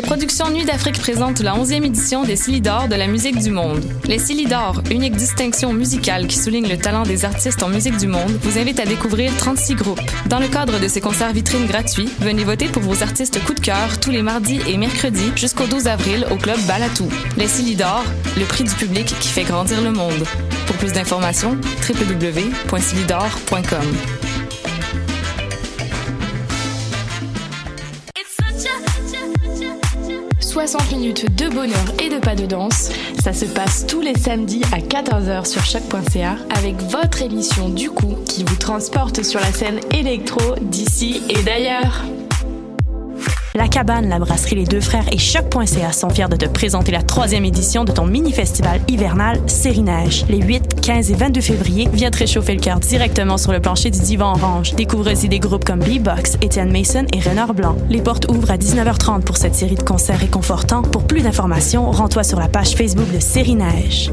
Les productions Nuit d'Afrique présentent la 11e édition des Silidor de la musique du monde. Les Silidor, unique distinction musicale qui souligne le talent des artistes en musique du monde, vous invite à découvrir 36 groupes. Dans le cadre de ces concerts vitrines gratuits, venez voter pour vos artistes coup de cœur tous les mardis et mercredis jusqu'au 12 avril au club Balatou. Les Silidor, le prix du public qui fait grandir le monde. Pour plus d'informations, www.silidor.com. 60 minutes de bonheur et de pas de danse. Ça se passe tous les samedis à 14h sur choc.ca avec votre émission du coup qui vous transporte sur la scène électro d'ici et d'ailleurs. La Cabane, la brasserie Les Deux Frères et Choc.ca sont fiers de te présenter la troisième édition de ton mini-festival hivernal Série Neige. Les 8, 15 et 22 février, viens te réchauffer le cœur directement sur le plancher du divan orange. Découvre aussi des groupes comme B-Box, Étienne Mason et Renard Blanc. Les portes ouvrent à 19h30 pour cette série de concerts réconfortants. Pour plus d'informations, rends-toi sur la page Facebook de Série Neige.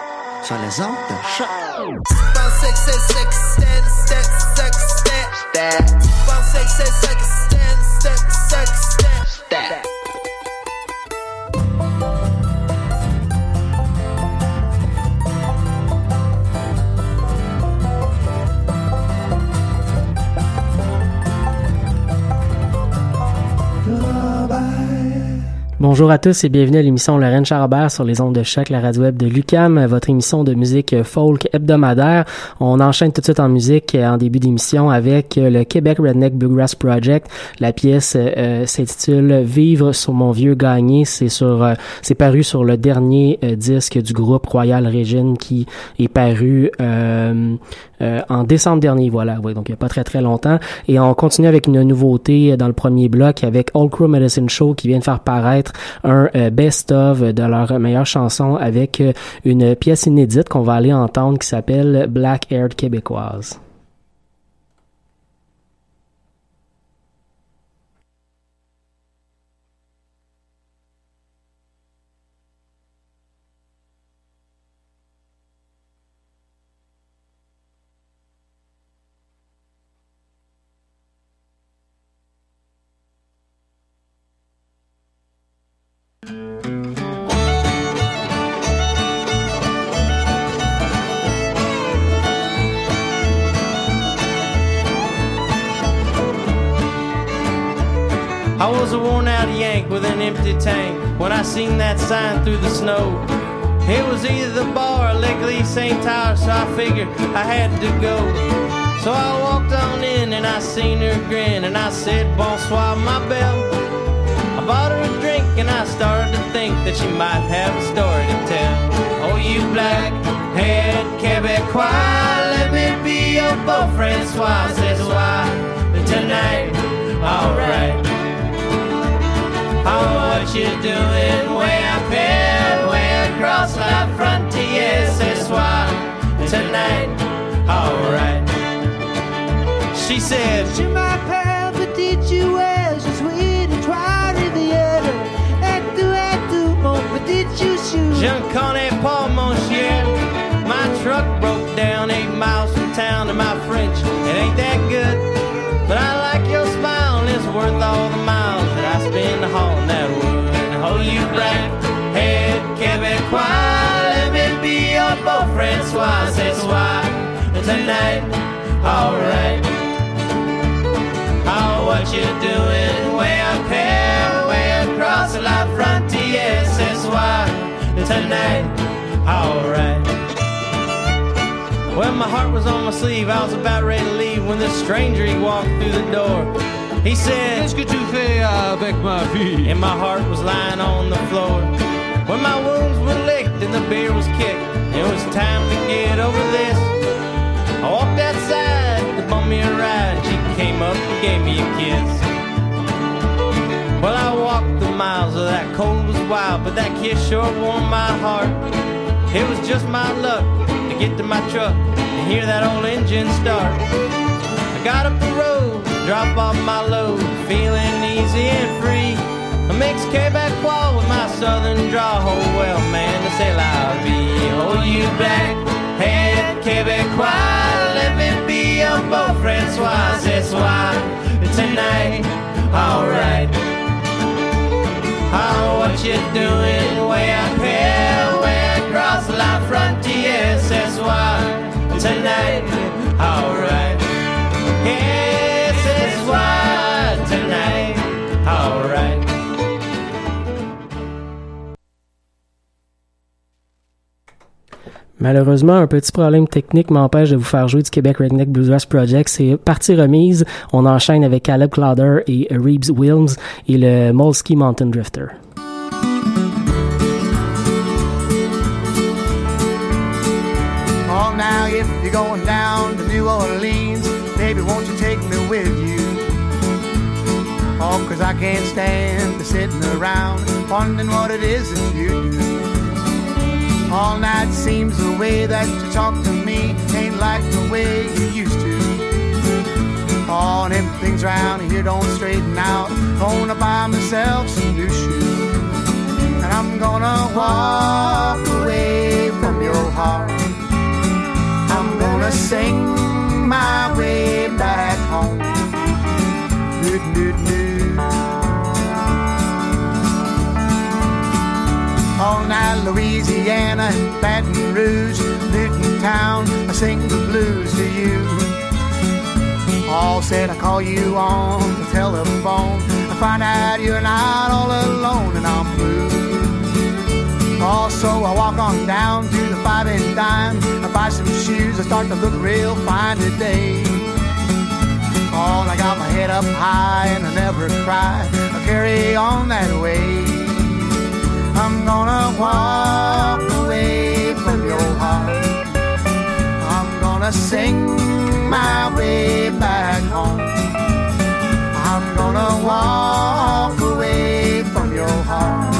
Sur les ondes de choc. Bonjour à tous et bienvenue à l'émission Lorraine Charbert sur les ondes de choc, la radio web de Lucam, votre émission de musique folk hebdomadaire. On enchaîne tout de suite en musique en début d'émission avec le Québec Redneck Bluegrass Project. La pièce euh, s'intitule Vivre sur mon vieux gagné. C'est sur, euh, c'est paru sur le dernier euh, disque du groupe Royal Régine qui est paru en décembre dernier. Voilà, donc il n'y a pas très très longtemps. Et on continue avec une nouveauté dans le premier bloc avec All Crow Medicine Show qui vient de faire paraître un euh, best-of de leur meilleure chanson avec euh, une pièce inédite qu'on va aller entendre qui s'appelle Black Haired Québécoise. I was a worn out yank with an empty tank when I seen that sign through the snow. It was either the bar or Leckley St. Tower, so I figured I had to go. So I walked on in and I seen her grin and I said, Bonsoir, my belle. I bought her a drink and I started to think that she might have a story to tell. Oh, you black head Quebecois, let me be your beau Francois, says why tonight, alright. Oh, what you doing way up here, way across la frontier, ce soir, tonight, alright. She said, Je m'appelle Petite Jouet, je suis de Trois-Rivières. Et tu es tout mon petit chouchou. Je ne connais pas mon that's why, that's tonight, alright. Oh, what you doing? Way up here, way across La Frontier, that's why. Tonight, alright. Well, my heart was on my sleeve. I was about ready to leave when this stranger he walked through the door. He said, Qu'est-ce que tu fais avec ma fille? And my heart was lying on the floor when my wounds were laid and the beer was kicked, it was time to get over this. I walked outside to bum me a ride. She came up and gave me a kiss. Well, I walked the miles of that cold was wild, but that kiss sure warmed my heart. It was just my luck to get to my truck and hear that old engine start. I got up the road, drop off my load, feeling easy and free. I mix Quebec with my southern draw. Oh well, man, say la vie. Oh, you black head Quebecois, let me be your beau Francois. C'est soir tonight, alright. Oh, what you doing way up here, way across la frontière? C'est soir tonight, alright. Yeah, Malheureusement, un petit problème technique m'empêche de vous faire jouer du Québec Redneck Bluegrass Project. C'est partie remise. On enchaîne avec Caleb Clowder et Reeves Wilms et le Molsky Mountain Drifter. All night seems the way that you talk to me ain't like the way you used to. And if things round here don't straighten out, gonna buy myself some new shoes. And I'm gonna walk away from your heart. I'm gonna sing my way back home. All night, Louisiana and Baton Rouge, Newton Town, I sing the blues to you. All said I call you on the telephone. I find out you're not all alone and I'm blue. Also, I walk on down to the five and dime. I buy some shoes. I start to look real fine today. All I got my head up high and I never cry. I carry on that way. I'm gonna walk away from your heart. I'm gonna sing my way back home. I'm gonna walk away from your heart.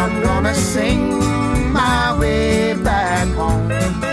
I'm gonna sing my way back home.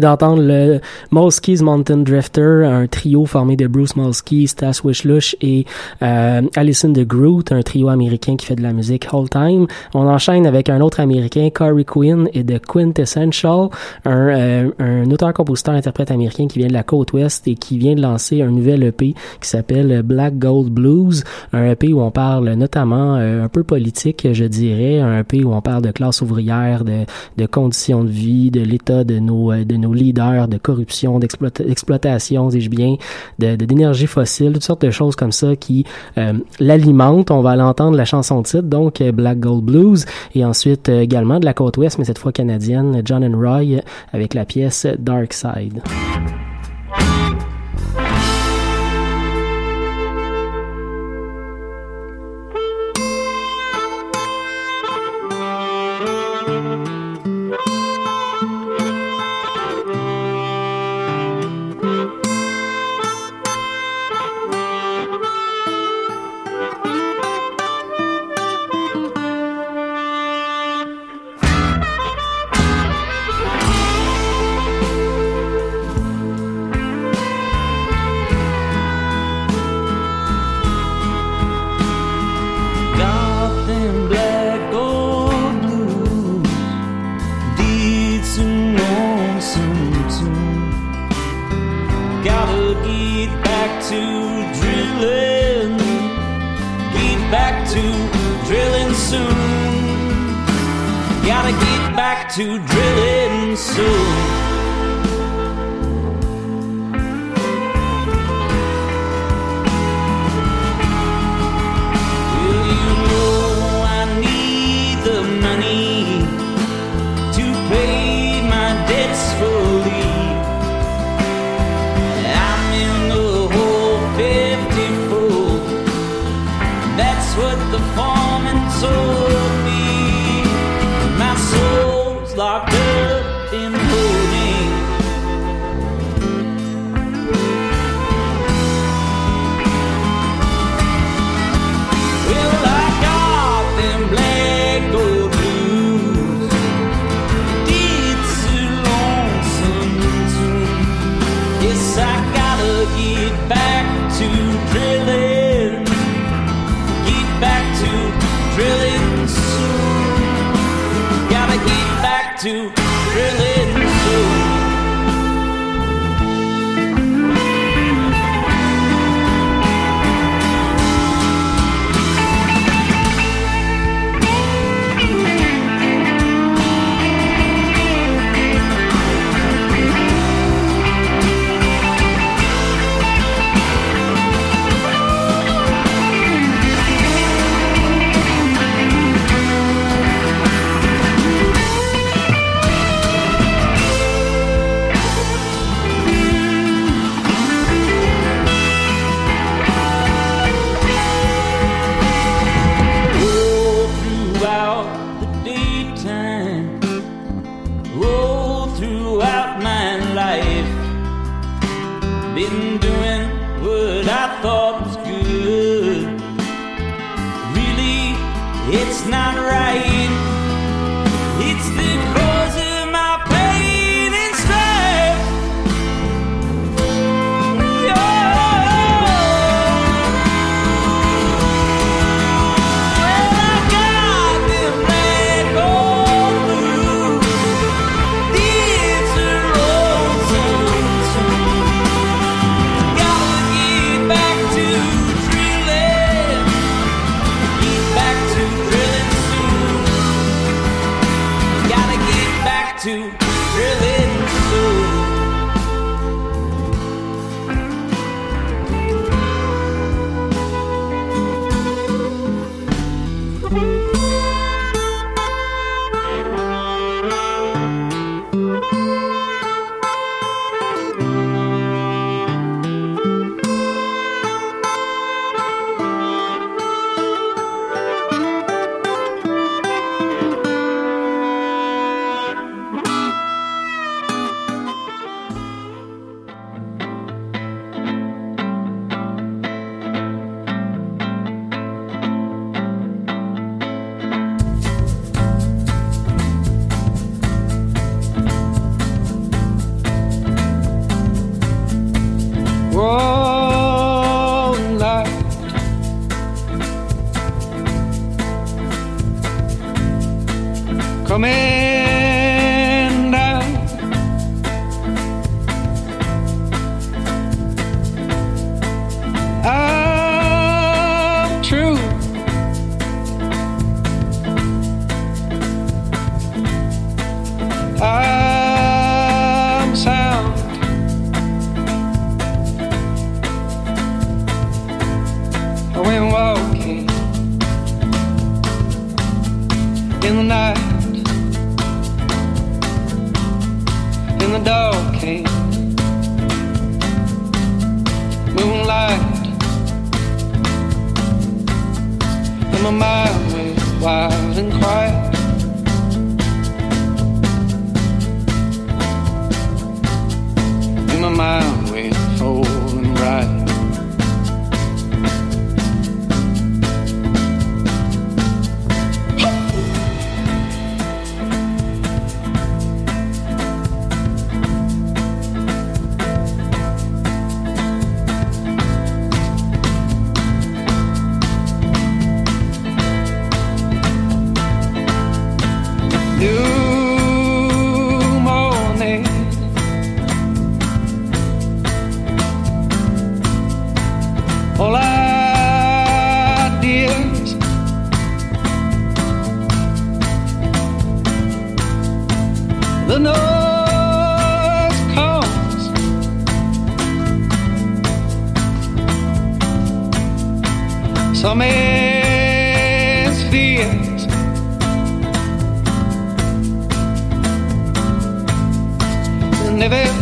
D'entendre le Molski's Mountain Drifter, un trio formé de Bruce Molsky, Stas Wishlush et euh, Alison de Groot, un trio américain qui fait de la musique whole time. On enchaîne avec un autre américain, Corey Quinn et de Quintessential, un, euh, un auteur-compositeur-interprète américain qui vient de la côte ouest et qui vient de lancer un nouvel EP qui s'appelle Black Gold Blues, un EP où on parle notamment euh, un peu politique, je dirais, un EP où on parle de classe ouvrière, de, de conditions de vie, de l'état de nos de nos leaders, de corruption, d'exploitation, dis-je bien, de d'énergie fossile, toutes sortes de choses comme ça qui euh, l'alimentent. On va l'entendre la chanson titre, donc euh, Black Gold Blues, et ensuite euh, également de la côte ouest, mais cette fois canadienne, John and Roy avec la pièce Dark Side.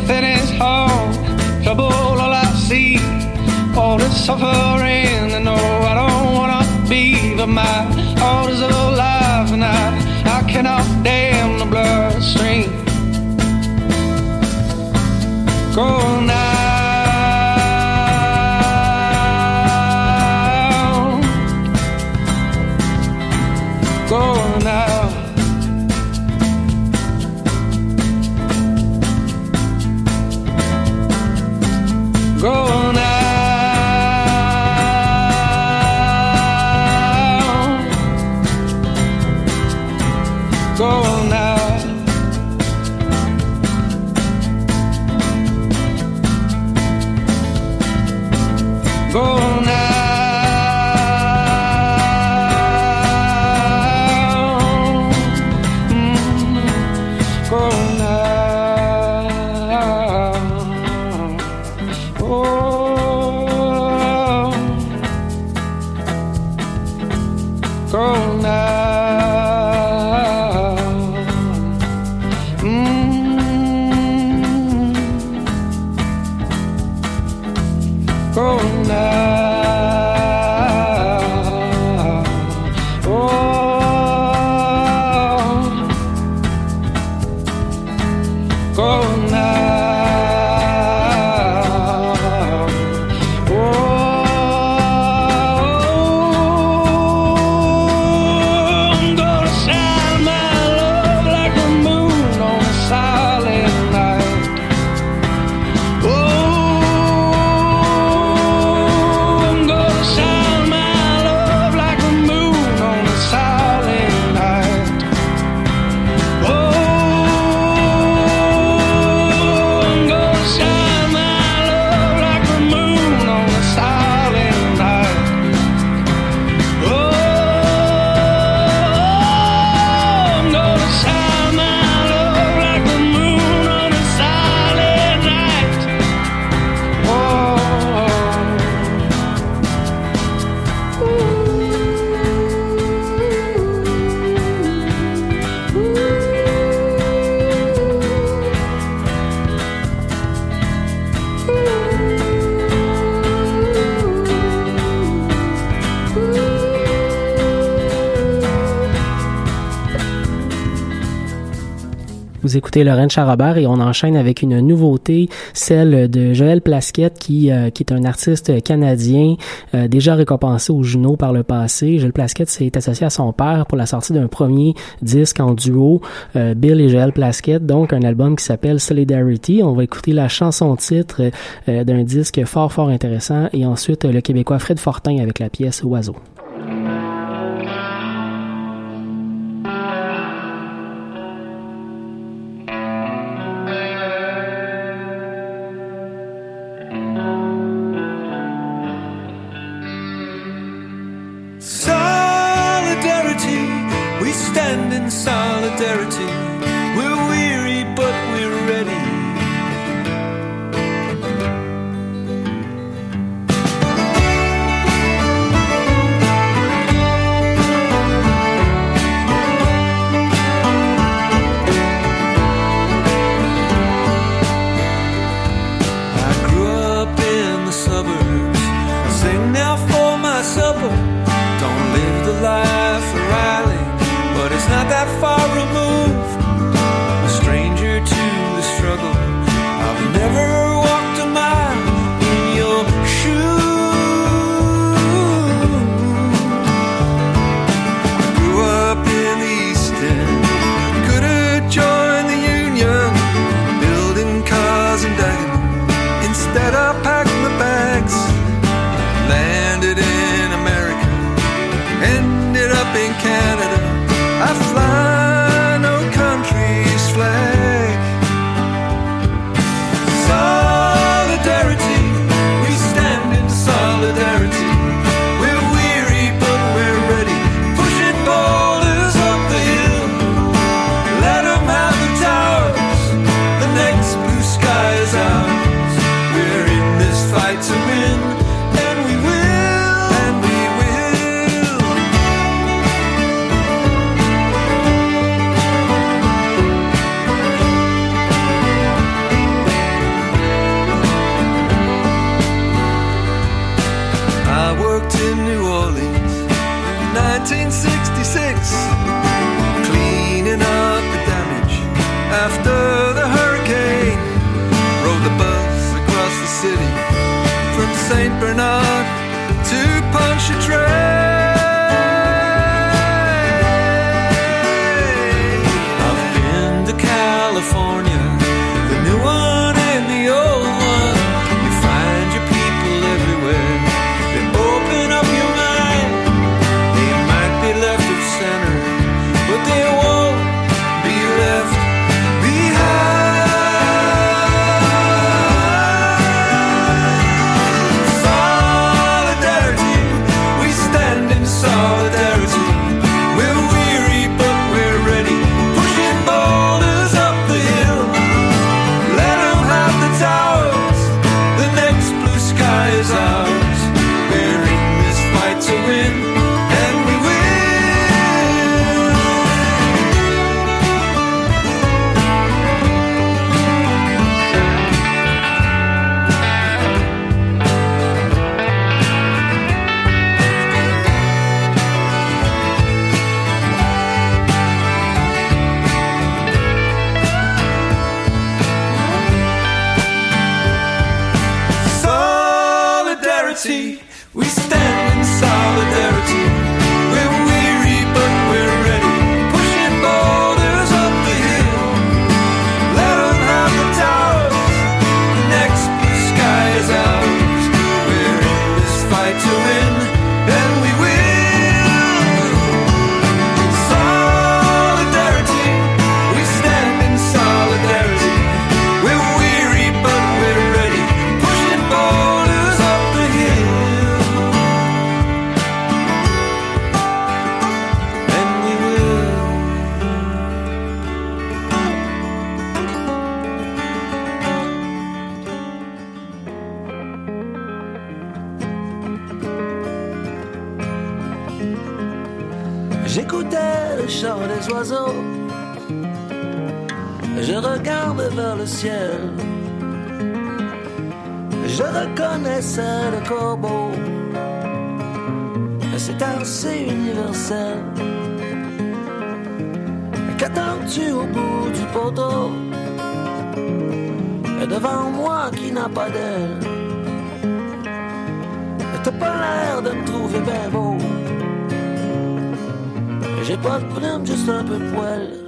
nothing is hard. Trouble all I see, all the suffering. I know I don't wanna be, but my heart is alive and I, I cannot damn the bloodstream. Growing Vous écoutez Lorraine Charrobert et on enchaîne avec une nouveauté, celle de Joël Plasquette qui, euh, qui est un artiste canadien euh, déjà récompensé au Juno par le passé. Joël Plasquette s'est associé à son père pour la sortie d'un premier disque en duo, euh, Bill et Joël Plasquette, donc un album qui s'appelle Solidarity. On va écouter la chanson titre d'un disque fort fort intéressant et ensuite le Québécois Fred Fortin avec la pièce Oiseau. le chant des oiseaux. Je regarde vers le ciel. Je reconnaissais le corbeau. C'est assez universel. Qu'attends-tu au bout du poteau? Et devant moi qui n'a pas d'aile. T'as pas l'air de me trouver bien beau. J'ai pas de plume, juste un peu poil.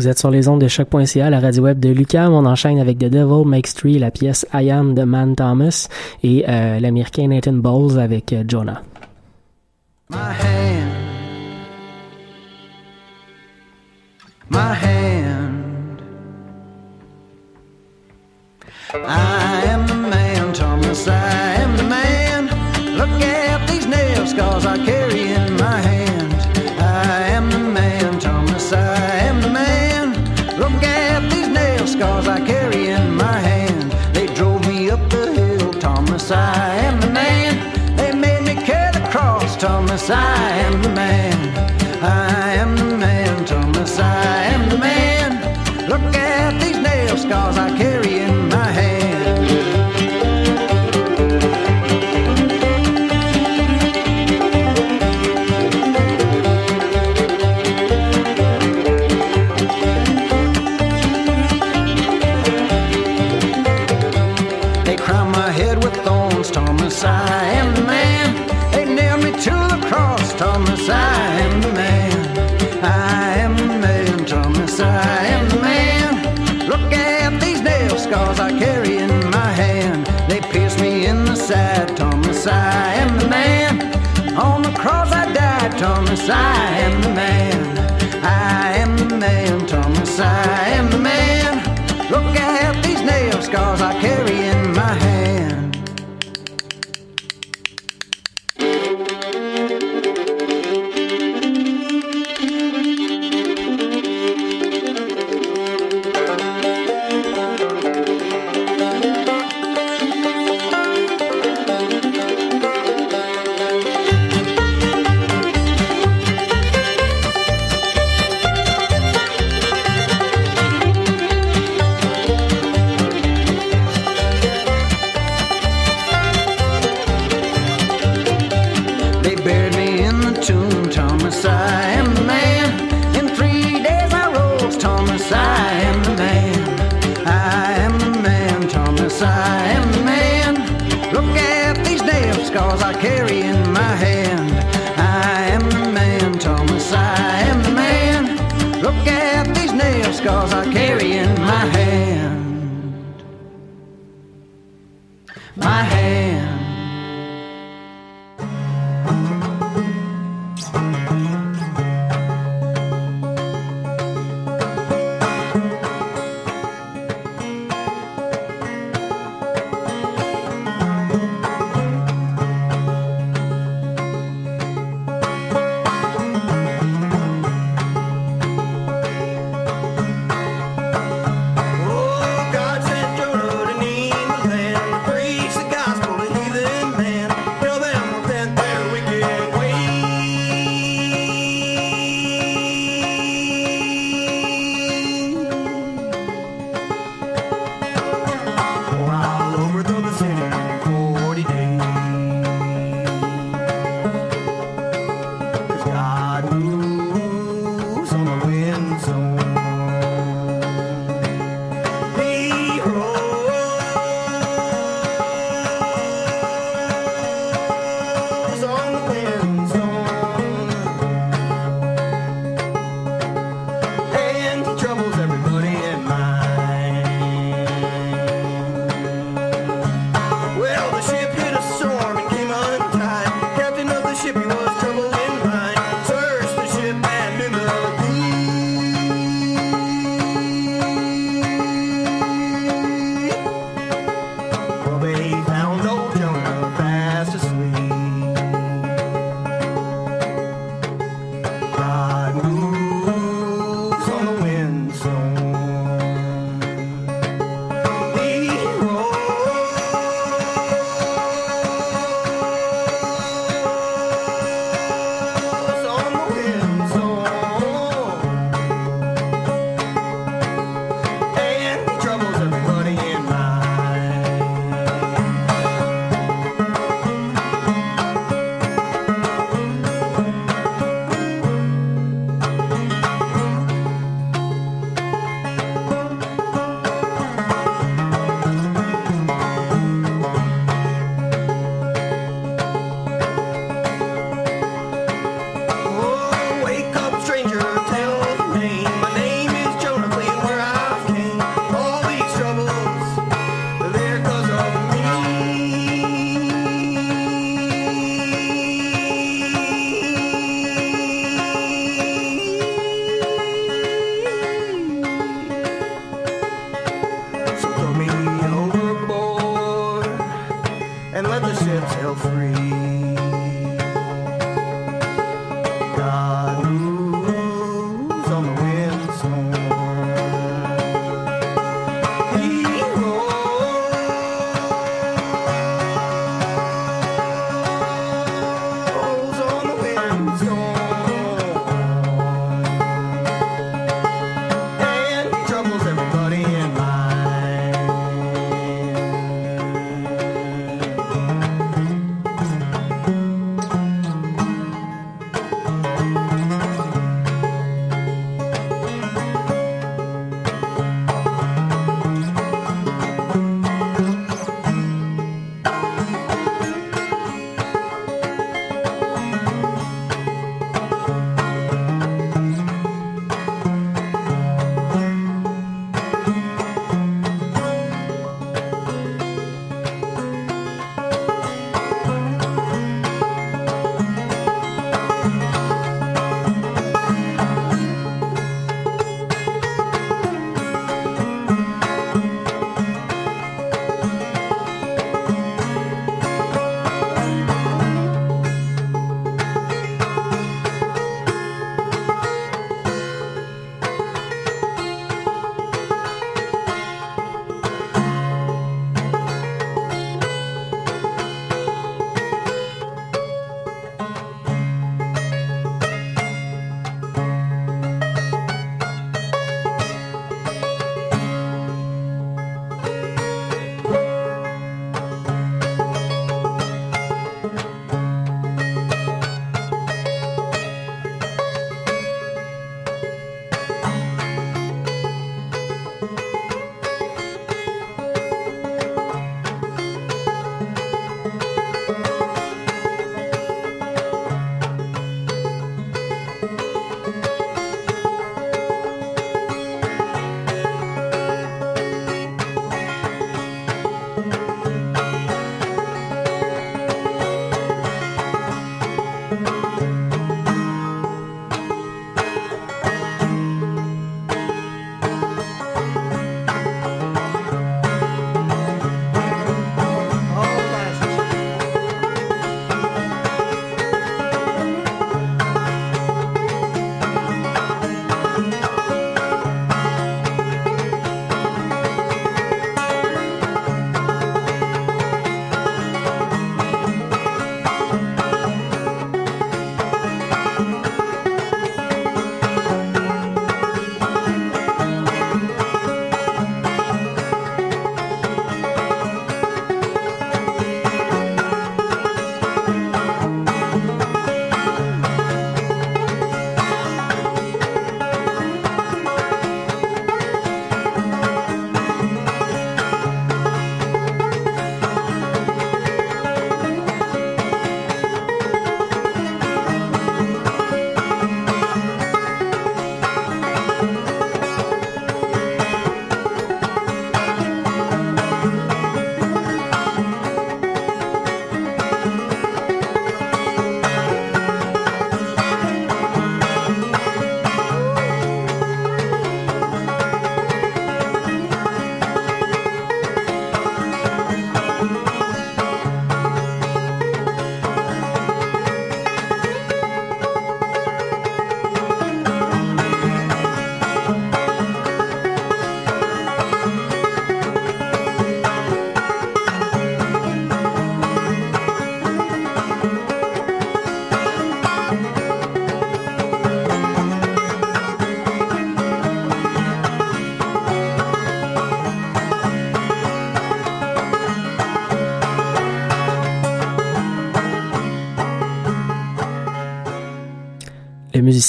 Vous êtes sur les ondes de choc.ca, la radio web de Lucam. On enchaîne avec The Devil Makes Three, la pièce I Am de Man Thomas et euh, l'américain Nathan Bowles avec euh, Jonah. Thomas, I am the man. They made me carry the cross, Thomas, I Thomas, I am the man.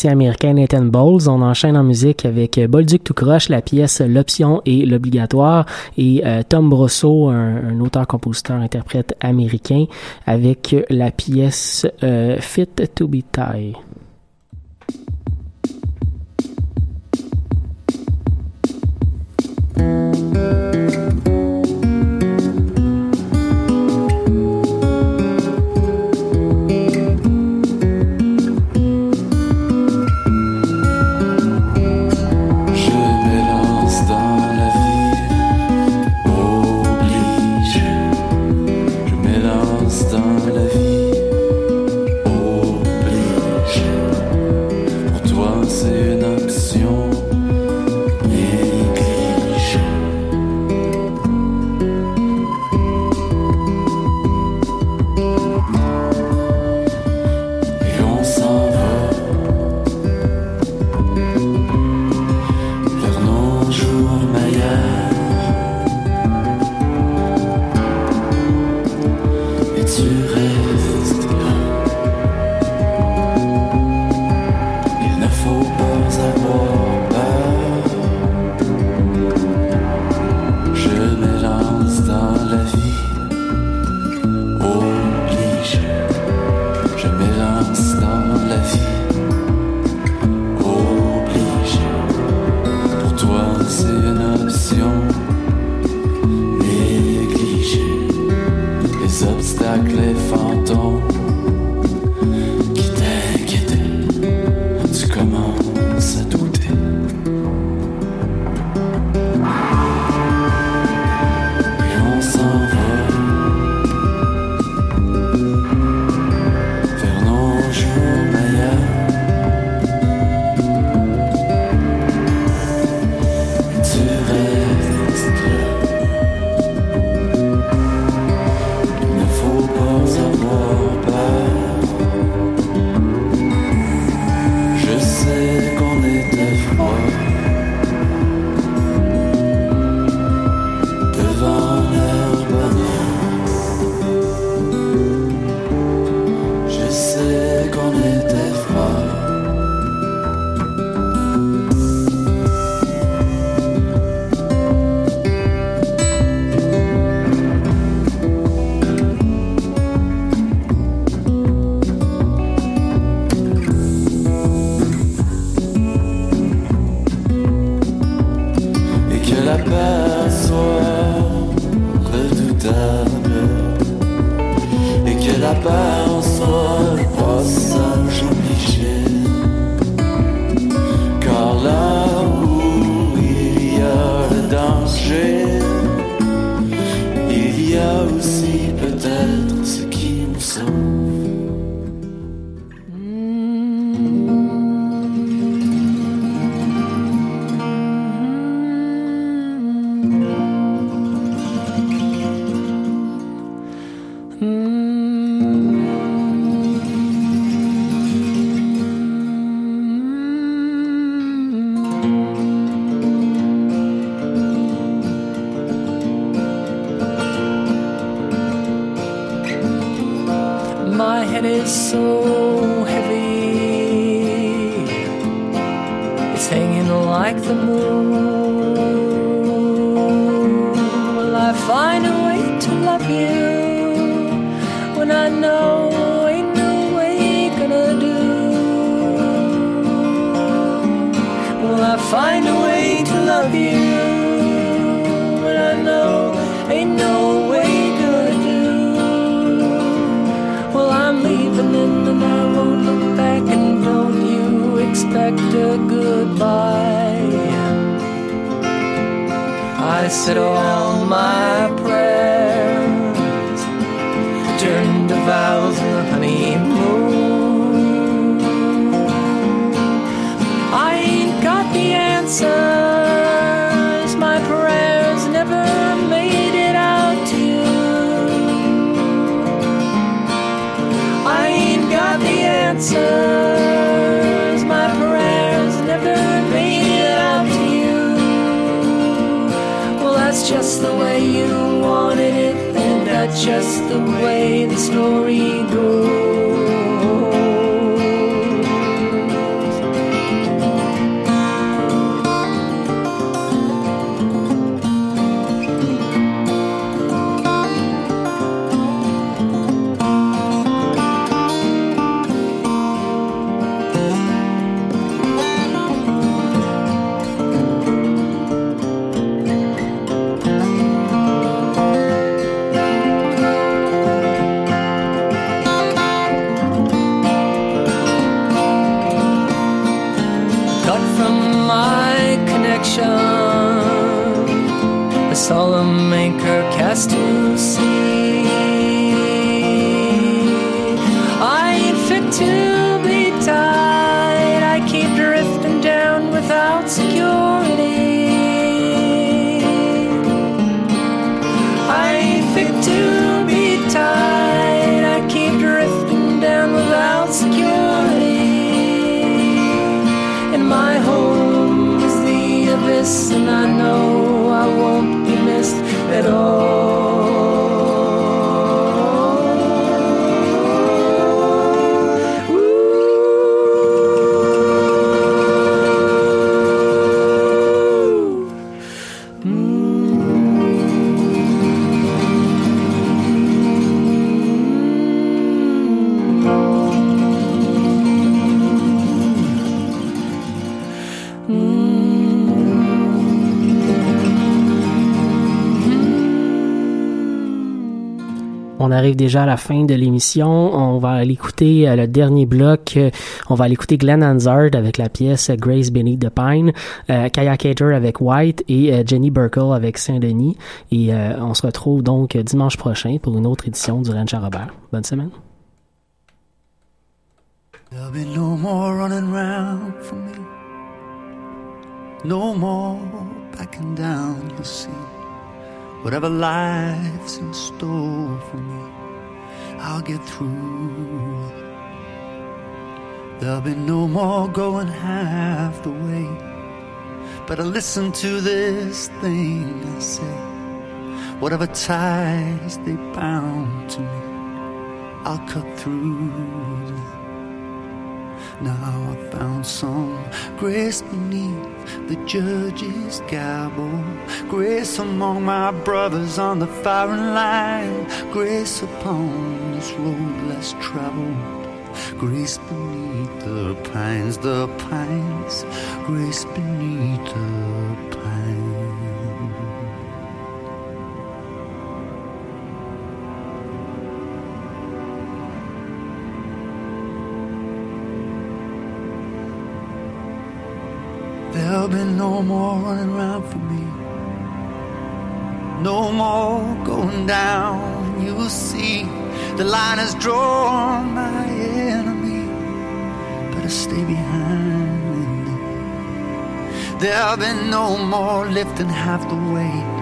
ici américain Nathan Bowles. On enchaîne en musique avec euh, Bolduc tout croche, la pièce L'option et l'obligatoire et euh, Tom Brosso, un, auteur-compositeur-interprète américain avec la pièce euh, Fit to be Tie. back. the way you wanted it, and that's just the way the story goes. On arrive déjà à la fin de l'émission. On va aller écouter euh, le dernier bloc. Euh, On va aller écouter Glenn Hansard avec la pièce Grace Beneath the Pine, euh, Kaya Cater avec White et euh, Jenny Burkle avec Saint-Denis. Et euh, on se retrouve donc dimanche prochain pour une autre édition du Ranch à Robert. Bonne semaine. There'll be no more running round for me. No more backing down, you'll see. Whatever life's in store for me, I'll get through. There'll be no more going half the way. Better listen to this thing I say. Whatever ties they bound to me, I'll cut through. Now I found some grace beneath the judge's gavel, grace among my brothers on the firing line, grace upon this road less traveled, grace beneath the pines, the pines, grace beneath the no more running around for me. No more going down. You will see the line is drawn, my enemy. Better stay behind. There'll be no more lifting half the weight.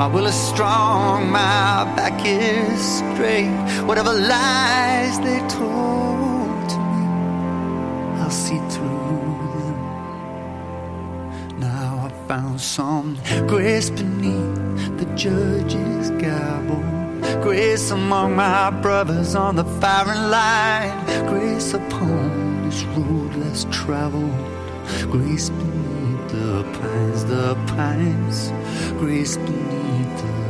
My will is strong, my back is straight. Whatever lies they told to me, I'll see through Some grace beneath the judge's gavel. Grace among my brothers on the firing line. Grace upon this road less traveled. Grace beneath the pines, the pines. Grace beneath the